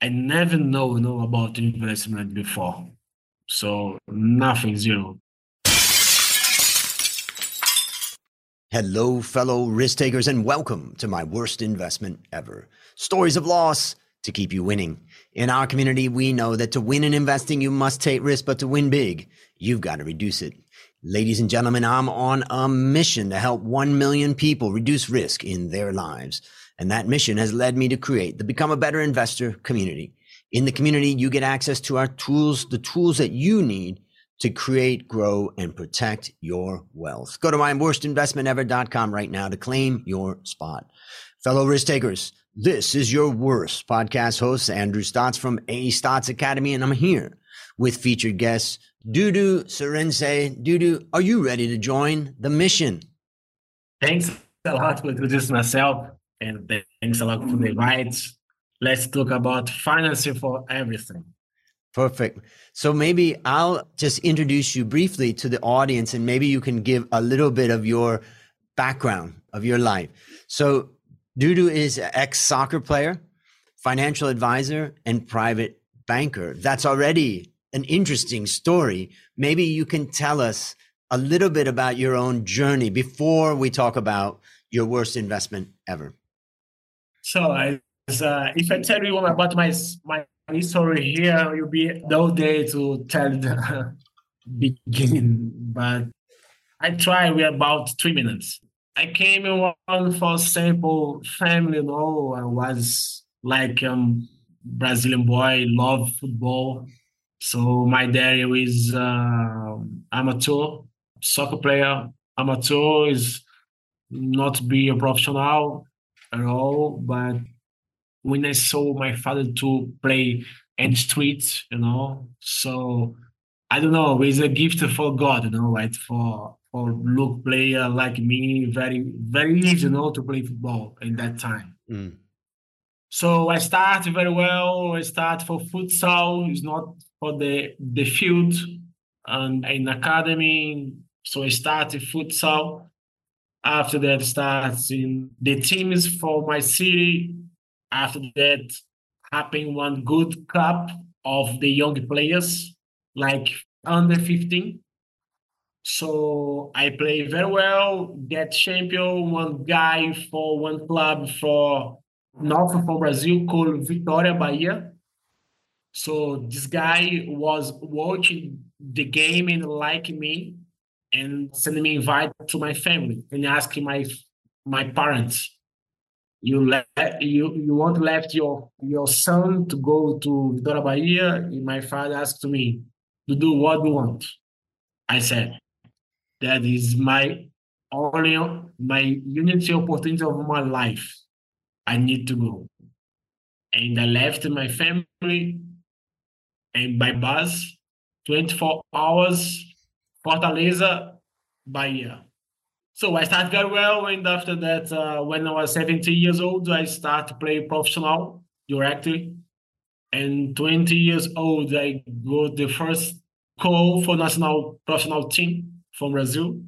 I never know, know about investment before. So nothing, zero. Hello, fellow risk takers, and welcome to my worst investment ever. Stories of loss to keep you winning. In our community, we know that to win in investing, you must take risk, but to win big, you've got to reduce it. Ladies and gentlemen, I'm on a mission to help 1 million people reduce risk in their lives. And that mission has led me to create the Become a Better Investor community. In the community, you get access to our tools, the tools that you need to create, grow, and protect your wealth. Go to myworstinvestmentever.com right now to claim your spot. Fellow risk takers, this is your worst podcast host, Andrew Stotz from A Stotz Academy, and I'm here with featured guests, Dudu Cearense. Dudu, are you ready to join the mission? Thanks a lot for introducing myself and thanks a lot for the invite. Let's talk about financing for everything. Perfect. So maybe I'll just introduce you briefly to the audience and maybe you can give a little bit of your background of your life. So Dudu is an ex soccer player, financial advisor, and private banker. That's already an interesting story. Maybe you can tell us a little bit about your own journey before we talk about your worst investment ever. So, uh, if I tell you about my my story here, you'll be no day to tell the beginning. But I try with about three minutes. I came in one for simple family, you know. I was like um Brazilian boy, love football. So my dad is uh, amateur soccer player. Amateur is not be a professional at all. But when I saw my father to play in the streets, you know, so I don't know, it's a gift for God, you know, right? For for look player like me, very very easy, you know, to play football in that time. Mm. So I start very well. I start for futsal. It's not for the the field and in academy. So I started futsal after that, starting the teams for my city. After that, having one good cup of the young players, like under 15. So I play very well, get champion, one guy for one club for north of Brazil called Vitória Bahia. So this guy was watching the game and like me and sending me invite to my family and asking my my parents you let you you want left your your son to go to Vitória Bahia? And my father asked me to do what you want. I said that is my only my unity opportunity of my life. I need to go. And I left my family and by bus 24 hours Fortaleza, Bahia. So I started very well, and after that, uh, when I was 17 years old, I started to play professional directly. And 20 years old, I got the first call for national professional team from Brazil.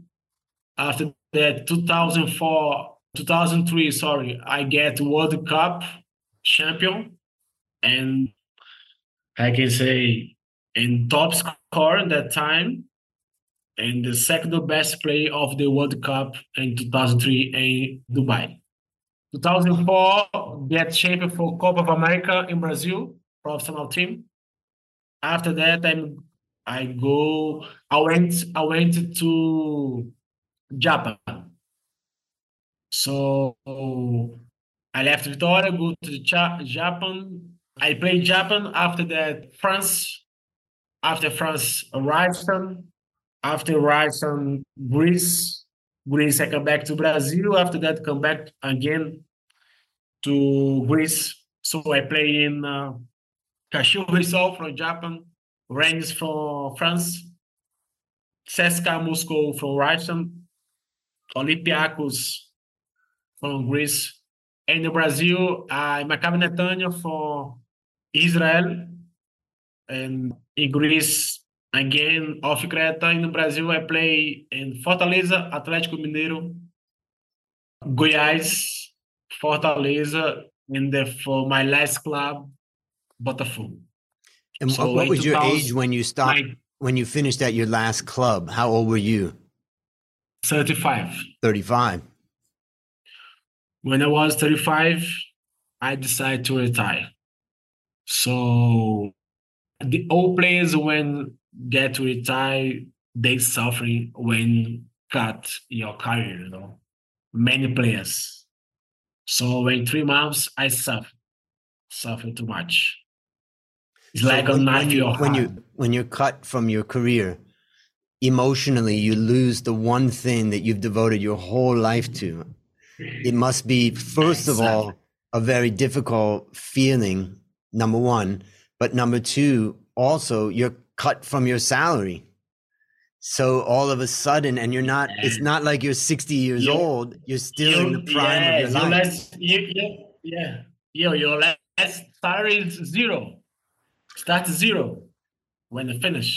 After that, 2004, 2003, sorry, I get World Cup champion, and I can say in top score at that time and the second best player of the World Cup in 2003 in Dubai. 2004, get champion for Copa of America in Brazil, professional team. After that, I'm, I go. I went. I went to Japan. So I left Vitória, go to Japan. I played Japan. After that, France. After France, arrived after ride from Greece, Greece, I come back to Brazil. After that, come back again to Greece. So I play in uh, Kashiwa from Japan, Rennes from France, CSKA Moscow from Russia, Olympiacos from Greece. And in Brazil, I'm Maccabi Netanya for Israel. And in Greece, again off Creta in Brazil I play in Fortaleza, Atlético Mineiro, Goiás, Fortaleza, and the, for my last club Botafogo. And So what, was your age when you stopped? My When you finished at your last club? How old were you? 35. Thirty-five. When I was 35, I decided to retire. So the old players when get retired they suffer when cut your career, you know. Many players. So in three months I suffer. Suffer too much. It's So like a knife when in you your when you when you're cut from your career, emotionally you lose the one thing that you've devoted your whole life to. It must be first of all a very difficult feeling. Number one, but number two, also you're cut from your salary. So all of a sudden, and you're not. It's not like you're 60 years You- old. You're still in the You- prime yes, of your life. last- you, you, yeah, you, your last salary is zero. Start zero when you finish.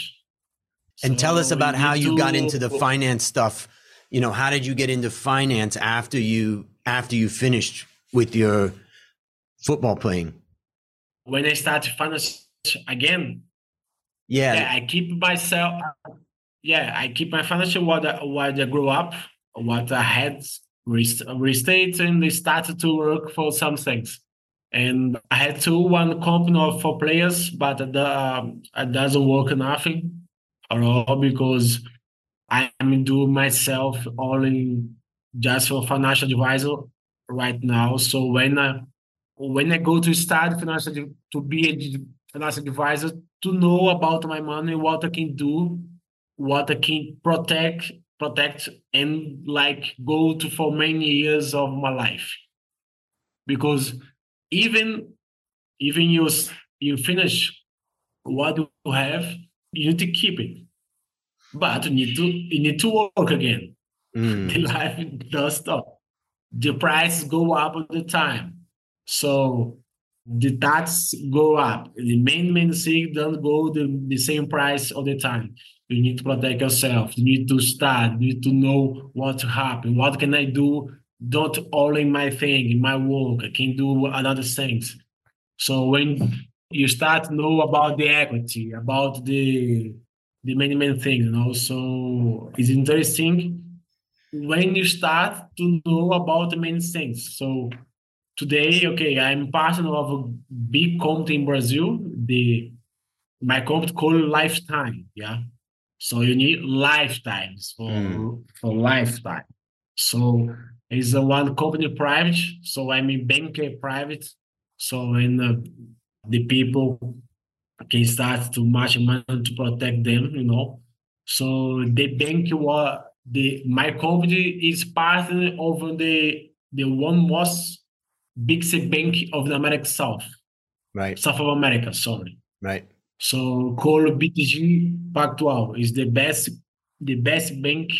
And tell us about how you got into the finance stuff. You know, how did you get into finance after you after you finished with your football playing? When I started finance again, Yeah, yeah, I keep myself. Yeah, I keep my financial what I, what I grew up, what I had rest- restate, and they started to work for some things. And I had two one company for players, but the um, it doesn't work nothing at all because I'm doing myself only just for financial advisor right now. So when I when I go to start financial to be a financial advisor to know about my money, what I can do, what I can protect, protect, and like go to for many years of my life. Because even even you you finish what you have, you need to keep it. But you need to you need to work again. Mm, The life does stop. The price go up all the time. So the tax go up. The main main thing don't go the, the same price all the time. You need to protect yourself. You need to start. You need to know what to happen. What can I do? Don't only my thing, in my work. I can do other things. So when you start to know about the equity, about the the many many things, you know. So it's interesting when you start to know about the many things. So today, okay, I'm part of a big company in Brazil. The my company called Lifetime. Yeah. So you need lifetimes for Mm. for lifetime. So it's a one company private. So I'm in banker private. So when uh, the people can start to match money to protect them, you know. So the bank was the my company is part of the the one most biggest bank of the America South, right, South of America, sorry. right. So called BTG Pactual is the best the best bank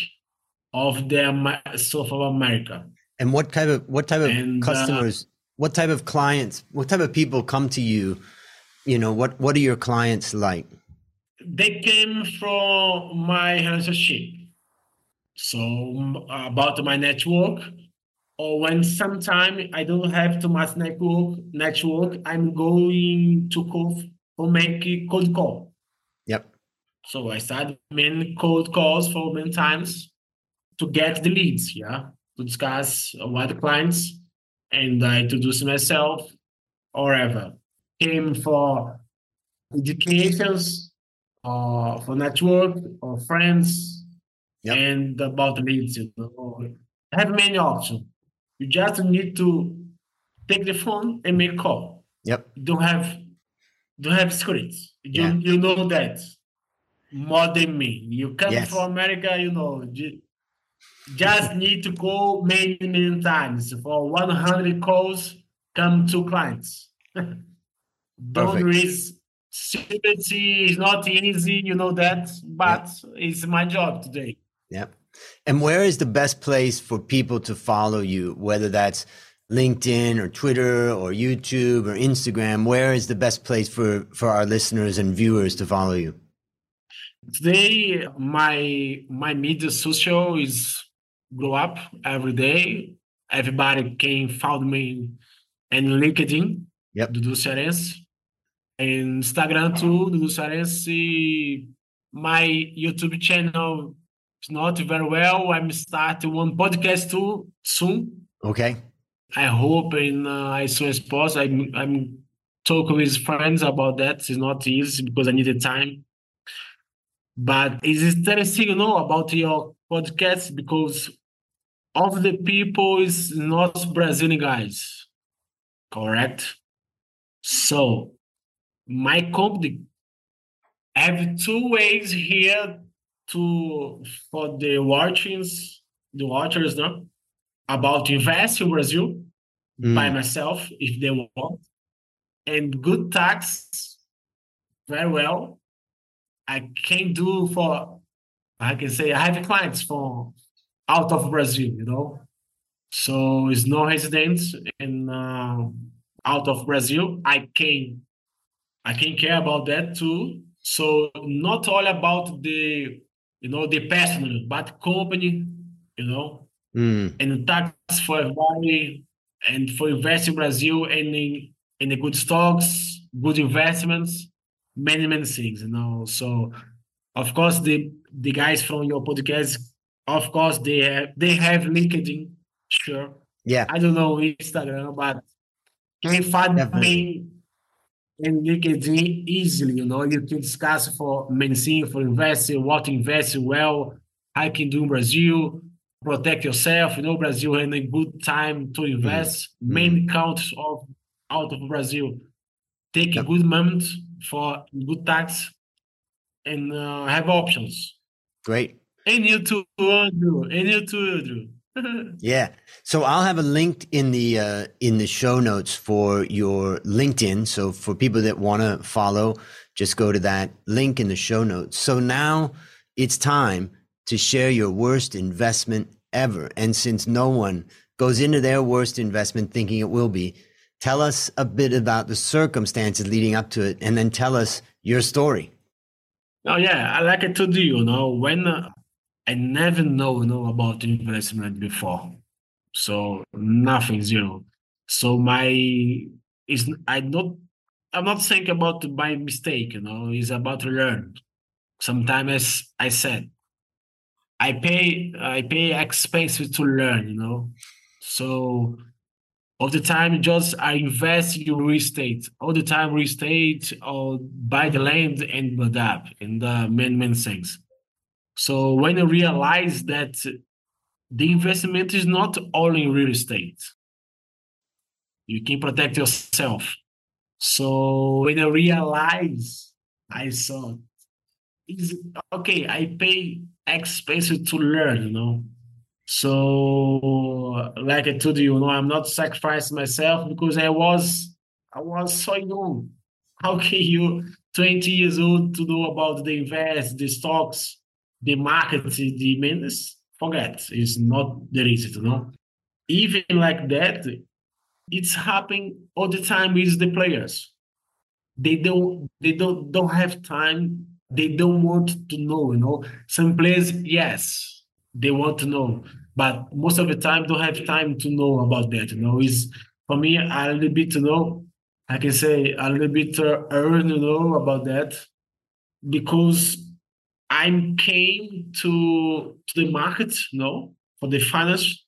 of the South of America. And what type of what type of And, uh, customers, what type of clients, what type of people come to you? You know, what what are your clients like? They came from my relationship. So about my network, or when sometime I don't have too much network, network, I'm going to call for make a cold call. Yep. So I started many cold calls for many times to get the leads, yeah, to discuss what the clients and I introduce myself or ever. Came for educations, uh, for network or friends, Yep. and about leads. You know. I have many options. You just need to take the phone and make call. Yep. You don't have don't have secrets. You Yeah. you know that more than me. You come Yes. from America, you know. ju- Just need to call many many times for 100 calls. Come two clients. don't risk secrecy is not easy, you know that, but it's my job today. Yep. And where is the best place for people to follow you, whether that's LinkedIn or Twitter or YouTube or Instagram? Where is the best place for, for our listeners and viewers to follow you? Today, my my media social is grow up every day. Everybody can follow me in LinkedIn. Yep. Dudu Cearense. And Instagram too, Dudu Cearense. My YouTube channel not very well. I'm starting one podcast too soon. Okay. I hope in uh, as soon as possible. I'm I'm talking with friends about that. It's not easy because I need the time. But it's interesting, you know, about your podcast because of the people is not Brazilian guys, correct? So my company have two ways here to for the watchings, the watchers, no, about invest in Brazil Mm. by myself if they want, and good tax very well. I can do for I can say I have clients from out of Brazil, you know. So it's no residents in uh, out of Brazil. I can I can care about that too. So not all about the you know the personal, but company, you know, Mm. and tax for everybody and for invest in Brazil and in, in the good stocks, good investments, many, many things, you know. So of course the the guys from your podcast, of course they have they have LinkedIn, sure. Yeah. I don't know Instagram, but can find Definitely. me in LinkedIn easily, you know. You can discuss for things, for investing, what to invest well, I can do in Brazil, protect yourself, you know, Brazil in a good time to invest. Many countries of out of Brazil take a good moment for good tax and uh, have options. Great. And you too, Andrew. And you too, Andrew. Yeah. So I'll have a link in the uh, in the show notes for your LinkedIn. So for people that want to follow, just go to that link in the show notes. So now it's time to share your worst investment ever. And since no one goes into their worst investment thinking it will be, tell us a bit about the circumstances leading up to it, and then tell us your story. Oh yeah, I like it to do. You know, when uh, I never know, know about investment before, so nothing zero. So my is I not I'm not thinking about my mistake. You know, it's about to learn. Sometimes I said, I pay I pay expenses to learn. You know, so all the time just I invest in real estate. All the time real estate or buy the land and build up in the many many things. So when I realize that the investment is not all in real estate, you can protect yourself. So when I realize, I saw, is okay. I pay expenses to learn, you know. So, like I told you, you know, I'm not sacrificing myself because I was, I was so young. How can you, 20 years old, to know about the invest, the stocks, the market, the means? Forget, is not the easy to know. Even like that, it's happening all the time with the players. They don't, they don't, don't have time. They don't want to know. You know, some players, yes, they want to know, but most of the time don't have time to know about that. You know, is for me a little bit to know. I can say a little bit uh, early to know about that because I came to to the market, you know, for the finance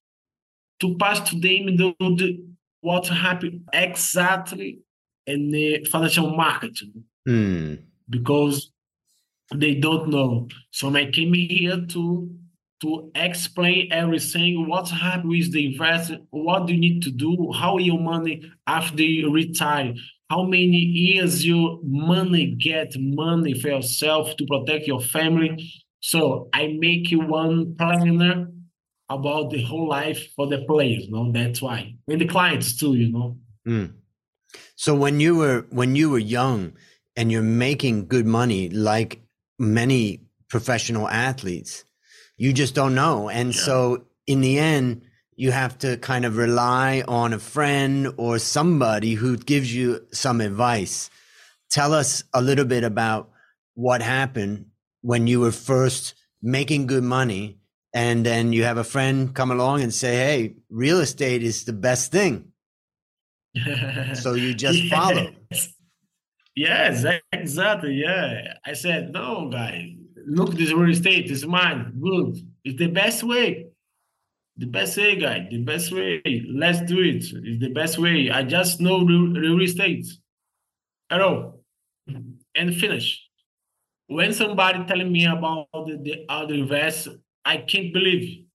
to pass to them the, the what happened exactly in the financial market Hmm. because they don't know. So I came here to to explain everything, what's happened with the investment, what do you need to do, how your money after you retire, how many years you money get money for yourself to protect your family. So I make you one planner about the whole life for the players, you know, that's why. And the clients too, you know. Mm. So when you were when you were young and you're making good money, like many professional athletes, you just don't know. And Yeah. so in the end, you have to kind of rely on a friend or somebody who gives you some advice. Tell us a little bit about what happened when you were first making good money and then you have a friend come along and say, "Hey, real estate is the best thing." So you just follow. Yes. Yes, exactly. Yeah. I said, no, guy, look, this real estate is mine. Good. It's the best way. The best way, guy. The best way. Let's do it. It's the best way. I just know real, estate. Hello. And finish. When somebody telling me about the, the other invest, I can't believe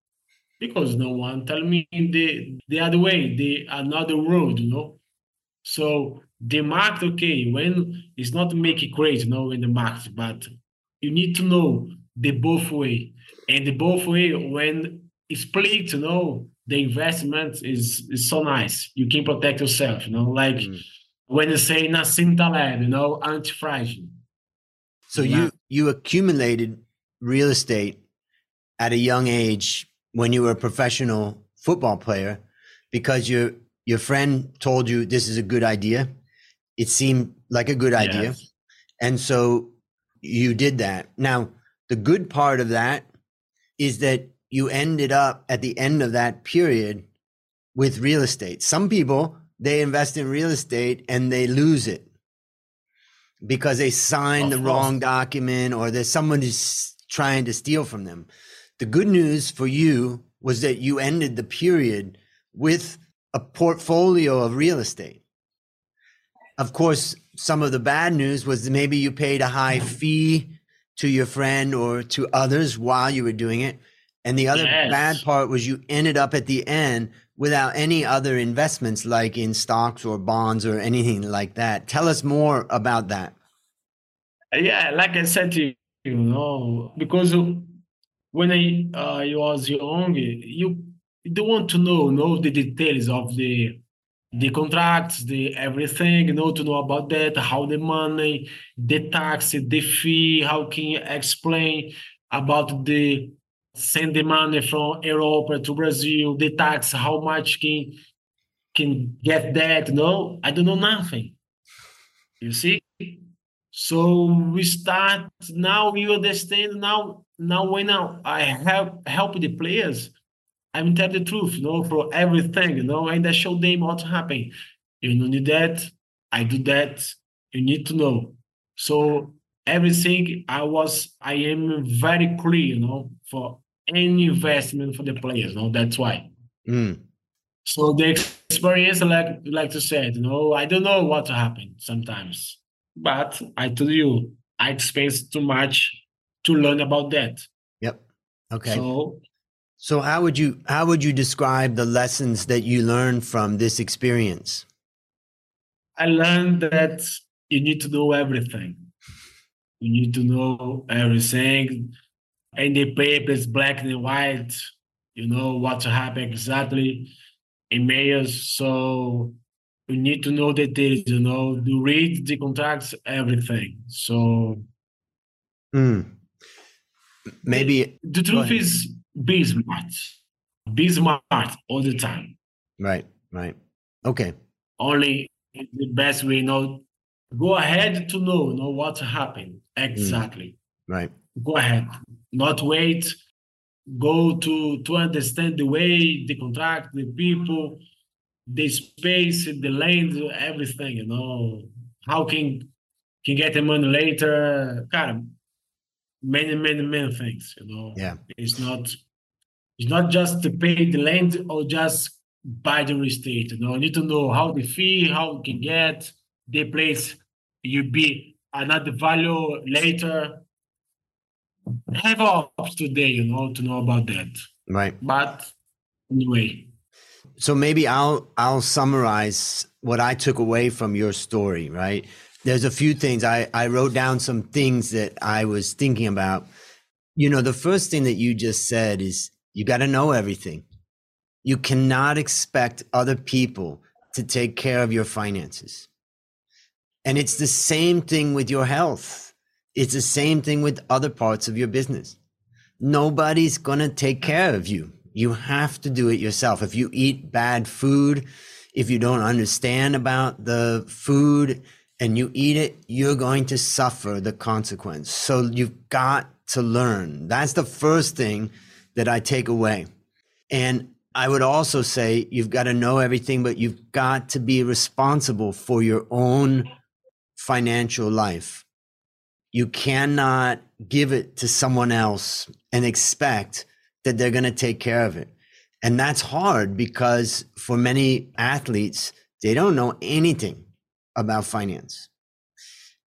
because no one tell me the the other way, the another road, you know. So the market, okay, when it's not make it great, you know, in the market, but you need to know the both way. And the both way when split, you know, the investment is is so nice. You can protect yourself, you know, like mm. when you say Nassim Taleb, you know, anti-fragile. So yeah. you you accumulated real estate at a young age when you were a professional football player because your your friend told you this is a good idea it seemed like a good idea. Yes. And so you did that. Now, the good part of that is that you ended up at the end of that period with real estate. Some people, they invest in real estate and they lose it because they signed the wrong document or there's someone who's trying to steal from them. The good news for you was that you ended the period with a portfolio of real estate of course, some of the bad news was maybe you paid a high fee to your friend or to others while you were doing it. And the other yes. bad part was you ended up at the end without any other investments like in stocks or bonds or anything like that. Tell us more about that. Yeah, like I said to you, you know, because when I uh, was young, you, you don't want to know know the details of the the contracts, the everything, you know, to know about that, how the money, the tax, the fee, how can you explain about the send the money from Europe to Brazil, the tax, how much can can get that, No. I don't know nothing. You see? So we start now we understand now now when I help help the players I'm tell the truth, you know, for everything, you know, and I show them what's happening. You don't need that, I do that. You need to know. So everything I was, I am very clear, you know, for any investment for the players. No, that's why. Mm. So the experience, like like to say, you know, I don't know what to happen sometimes, but I told you, I expect too much to learn about that. Yep. Okay. So so how would you how would you describe the lessons that you learned from this experience? I learned that you need to know everything. You need to know everything. And the papers, black and white, you know what happened exactly in mayors. So you need to know the details, you know, to read the contracts, everything. So mm. maybe the, truth is be smart. Be smart all the time. Right, right. Okay. Only the best way, you know, go ahead to know, know what happened exactly. Mm. Right. Go ahead. Not wait. Go to to understand the way, the contract, the people, the space, the land, everything, you know. How can can get the money later? Cara, many, many, many things. You know, yeah, it's not it's not just to pay the land or just buy the real estate. You know, you need to know how the fee, how you can get the place you be another value later. Have ops today, you know, to know about that. Right. But anyway. So maybe I'll I'll summarize what I took away from your story, right? there's a few things I, I wrote down some things that I was thinking about. You know, the first thing that you just said is you got to know everything. You cannot expect other people to take care of your finances. And it's the same thing with your health. It's the same thing with other parts of your business. Nobody's going to take care of you. You have to do it yourself. If you eat bad food, if you don't understand about the food, and you eat it, you're going to suffer the consequence. So you've got to learn. That's the first thing that I take away. And I would also say you've got to know everything, but you've got to be responsible for your own financial life, you cannot give it to someone else and expect that they're going to take care of it. And that's hard because for many athletes, they don't know anything about finance.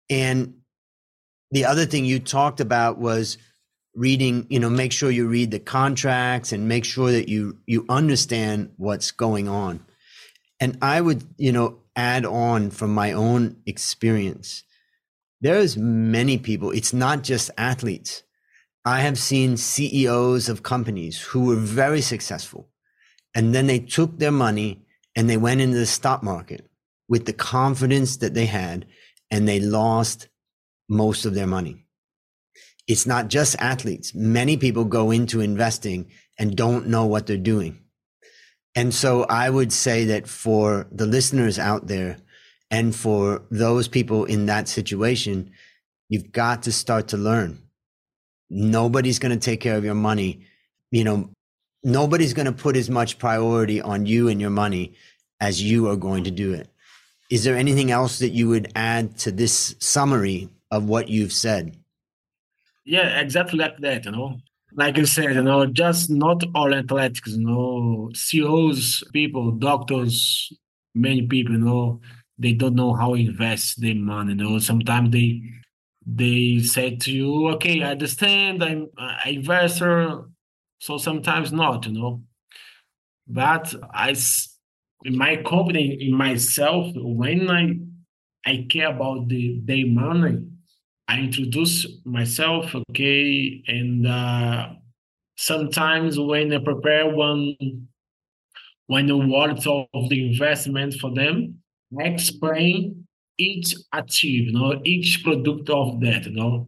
And the other thing you talked about was reading, you know, make sure you read the contracts and make sure that you you understand what's going on. And I would, you know, add on from my own experience. There's many people, it's not just athletes. I have seen CEOs of companies who were very successful and then they took their money and they went into the stock market with the confidence that they had and they lost most of their money. It's not just athletes. Many people go into investing and don't know what they're doing. And so I would say that for the listeners out there and for those people in that situation, you've got to start to learn. Nobody's going to take care of your money. You know, nobody's going to put as much priority on you and your money as you are going to do it. Is there anything else that you would add to this summary of what you've said? Yeah, exactly like that, you know. Like you said, you know, just not all athletics, you know, CEOs, people, doctors, many people, you know, they don't know how to invest their money, you know. Sometimes they they say to you, okay, I understand, I'm an investor, so sometimes not, you know. But I, in my company, in myself, when I I care about the their money, I introduce myself, okay, and uh, sometimes when I prepare one when the wallet of the investment for them, explain each achieve, you know, each product of that, you know,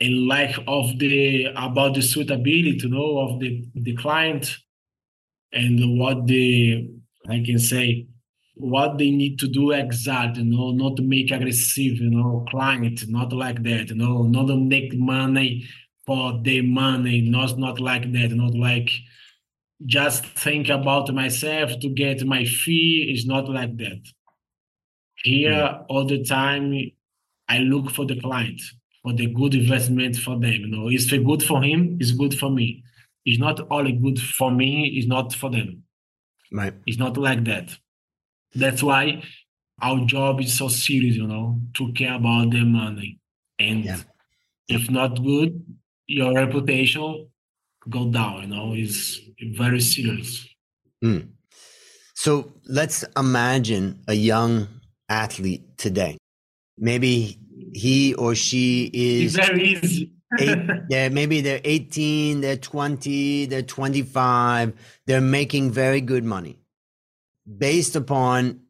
and of the about the suitability, you know, of the the client and what the I can say what they need to do exactly, you know, not make aggressive, you know, client, not like that, you know, not make money for the money, not not like that, not like just think about myself to get my fee is not like that. Here all the time I look for the client, for the good investment for them. You know, it's good for him, it's good for me. It's not only good for me, it's not for them. Right. It's not like that. That's why our job is so serious, you know, to care about the money. And yeah. if not good, your reputation go down, you know, is very serious. Mm. So let's imagine a young athlete today. Maybe he or she is it's very easy. eight, yeah, maybe they're 18, they're 20, they're 25, they're making very good money based upon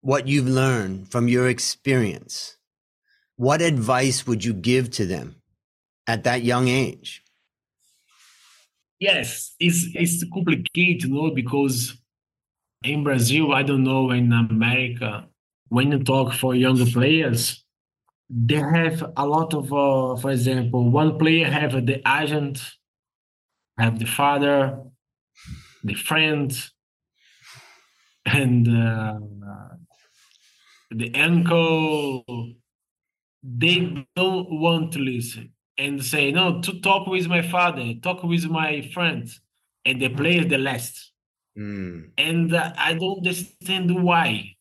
what you've learned from your experience, what advice would you give to them at that young age? Yes, it's it's complicated, you know, because in Brazil, I don't know, in America, when you talk for younger players, they have a lot of, uh, for example, one player have the agent, have the father, the friend, and uh, the uncle. They don't want to listen and say no to talk with my father talk with my friends and they play the last. Mm. and uh, i don't understand why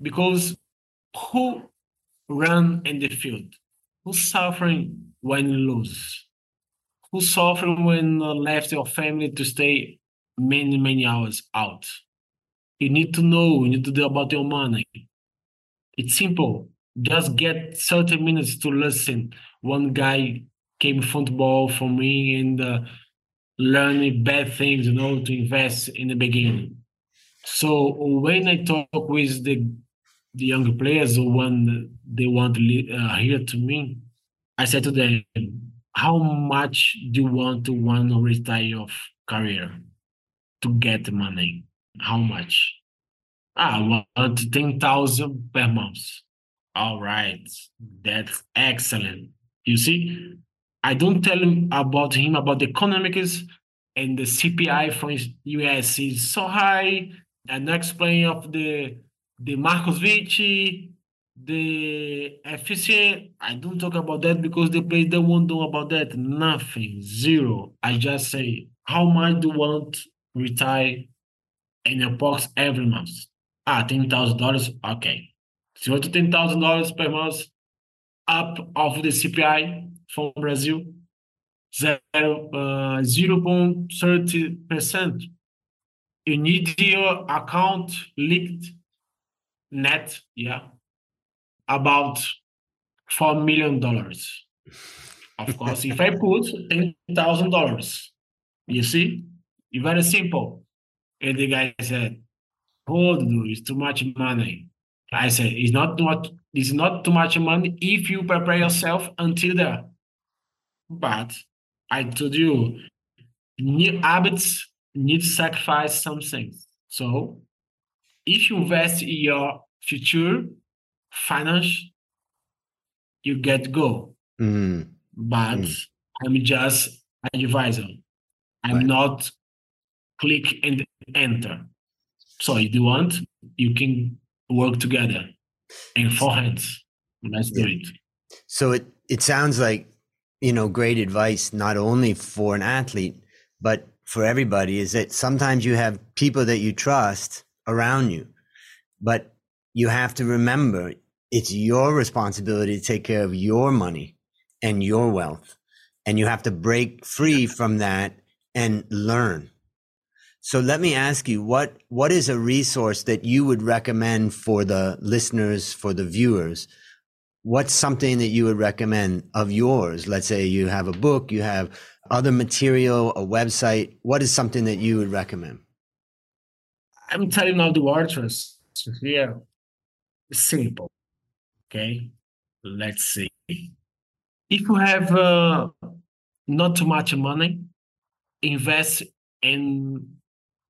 because who run in the field who's suffering when you lose who's suffering when left your family to stay many many hours out you need to know, you need to do about your money. It's simple. Just get 30 minutes to listen. One guy came football for me and uh, learning bad things, you know, to invest in the beginning. So when I talk with the the younger players, when they want to uh, hear to me, I said to them, "How much do you want to want to retire your career to get money?" How much? Ah, I want 10,000 per month. All right. That's excellent. You see, I don't tell him about him about the economics and the CPI from US is so high. And explain of the the Markowitz, the efficiency, I don't talk about that because the place they won't know about that. Nothing, zero. I just say, how much do you want retire in your box every month? Ah, ten thousand dollars. Okay, zero to ten thousand dollars per month, up of the CPI from Brazil, zero uh, zero point thirty percent. You need your account linked net, yeah about four million dollars. Of course, if I put ten thousand dollars, you see, it's very simple. And the guy said, "Hold, oh, it's too much money." I said, "It's not what it's not too much money if you prepare yourself until there." But I told you, new habits need to sacrifice something. So, if you invest in your future, finance, you get go. Mm. But mm. I'm just advisor. I'm right. not click and enter. So if you want, you can work together in four hands. Let's yeah. do it. So it, it sounds like, you know, great advice, not only for an athlete, but for everybody is that sometimes you have people that you trust around you, but you have to remember it's your responsibility to take care of your money and your wealth. And you have to break free from that and learn. So let me ask you, what, what is a resource that you would recommend for the listeners, for the viewers? What's something that you would recommend of yours? Let's say you have a book, you have other material, a website. What is something that you would recommend? I'm telling all the watchers here, simple. Okay, let's see. If you have uh, not too much money, invest in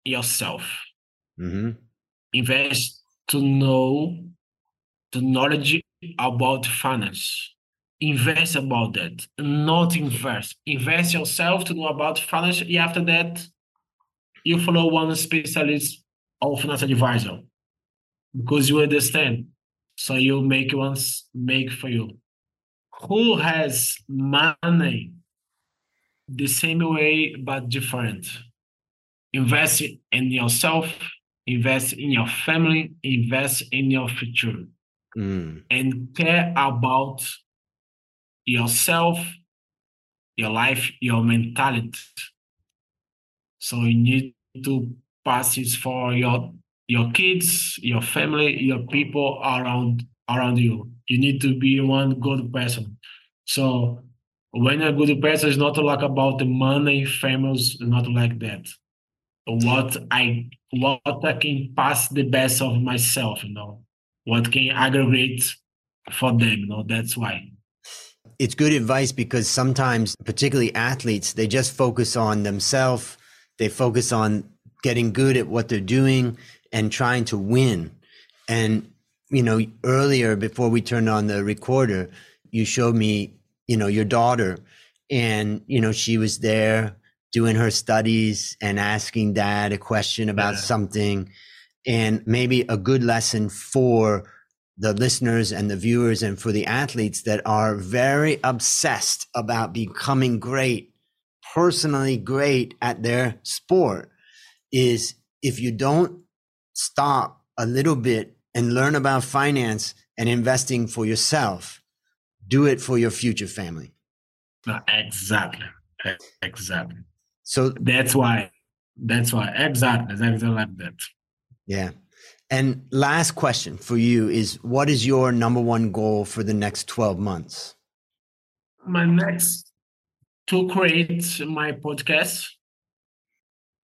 yourself. Mm-hmm. Invest to know the knowledge about finance. Invest about that. Not invest. Invest yourself to know about finance. And after that, you follow one specialist or financial advisor because you understand so you make ones make for you. Who has money the same way but different? Invest in yourself, invest in your family, invest in your future, mm. and care about yourself, your life, your mentality. So you need to pass it for your your kids, your family, your people around around you. You need to be one good person. So when a good person is not like about the money, famous, not like that. What I what I can pass the best of myself, you know, what can aggregate for them, you know, that's why. It's good advice because sometimes, particularly athletes, they just focus on themselves. They focus on getting good at what they're doing and trying to win. And, you know, earlier before we turned on the recorder, you showed me, you know, your daughter and, you know, she was there doing her studies and asking dad a question about yeah. something and maybe a good lesson for the listeners and the viewers and for the athletes that are very obsessed about becoming great, personally great at their sport is if you don't stop a little bit and learn about finance and investing for yourself. Do it for your future family. Exactly. Exactly. So that's why. That's why. Exactly. Exactly like that. Yeah. And last question for you is what is your number one goal for the next 12 months? My next to create my podcast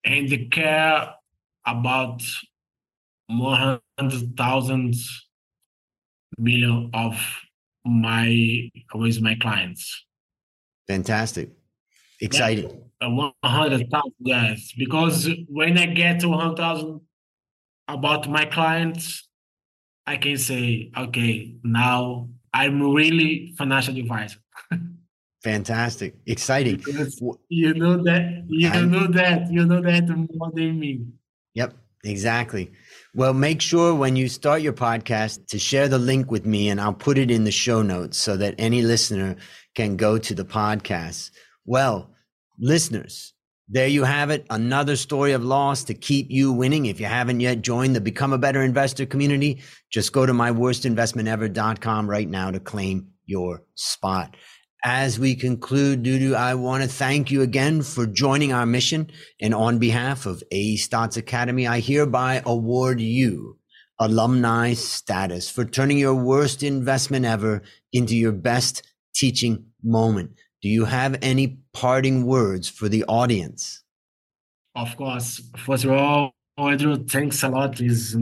and they care about more hundred thousands million of my with my clients. Fantastic. Exciting. Yeah, 100,000, yes. Because when I get to 100,000 about my clients, I can say, okay, now I'm really financial advisor. Fantastic. Exciting. Because you know that, you I'm, know that, you know that more than me. Yep, exactly. Well, make sure when you start your podcast to share the link with me and I'll put it in the show notes so that any listener can go to the podcast. Well, listeners, there you have it. Another story of loss to keep you winning. If you haven't yet joined the Become a Better Investor community, just go to myworstinvestmentever.com right now to claim your spot. As we conclude, Dudu, I want to thank you again for joining our mission. And on behalf of A Stotz Academy, I hereby award you alumni status for turning your worst investment ever into your best teaching moment. Do you have any parting words for the audience? Of course. First of all, Andrew, thanks a lot. It's,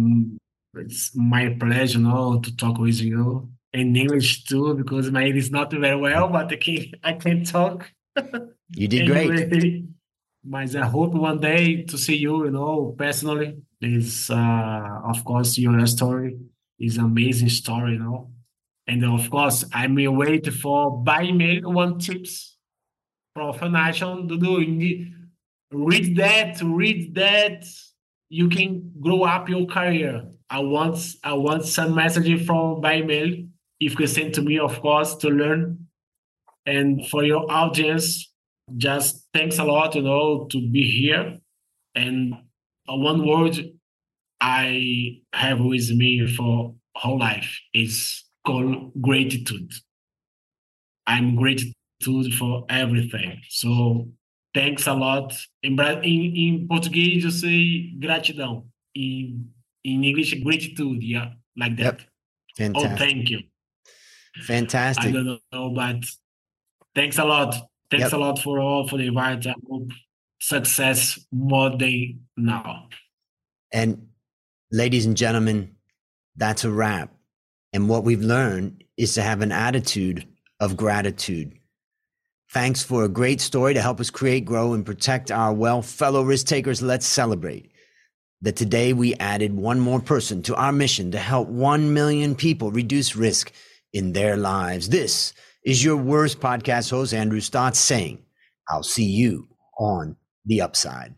it's my pleasure now to talk with you in English too, because my English is not very well, but I can I can talk. You did anyway, great. But I hope one day to see you, you know, personally. Is uh, of course your story is amazing story, you know. And of course, I'm waiting for by mail one tips from financial to do. Read that, read that. You can grow up your career. I want I want some message from by mail if you send to me, of course, to learn. And for your audience, just thanks a lot, you know, to be here. And uh, one word I have with me for whole life is called gratitude. I'm gratitude for everything. So thanks a lot. In, in, in Portuguese, you say gratidão. In, in English, gratitude, yeah, like that. Yep. Oh, thank you. Fantastic. I don't know, but thanks a lot. Thanks yep. a lot for all for the invite. I hope success more than now. And ladies and gentlemen, that's a wrap. And what we've learned is to have an attitude of gratitude. Thanks for a great story to help us create, grow, and protect our wealth. Fellow risk takers, let's celebrate that today we added one more person to our mission to help 1 million people reduce risk in their lives. This is your worst podcast host, Andrew Stotz, saying, I'll see you on the upside.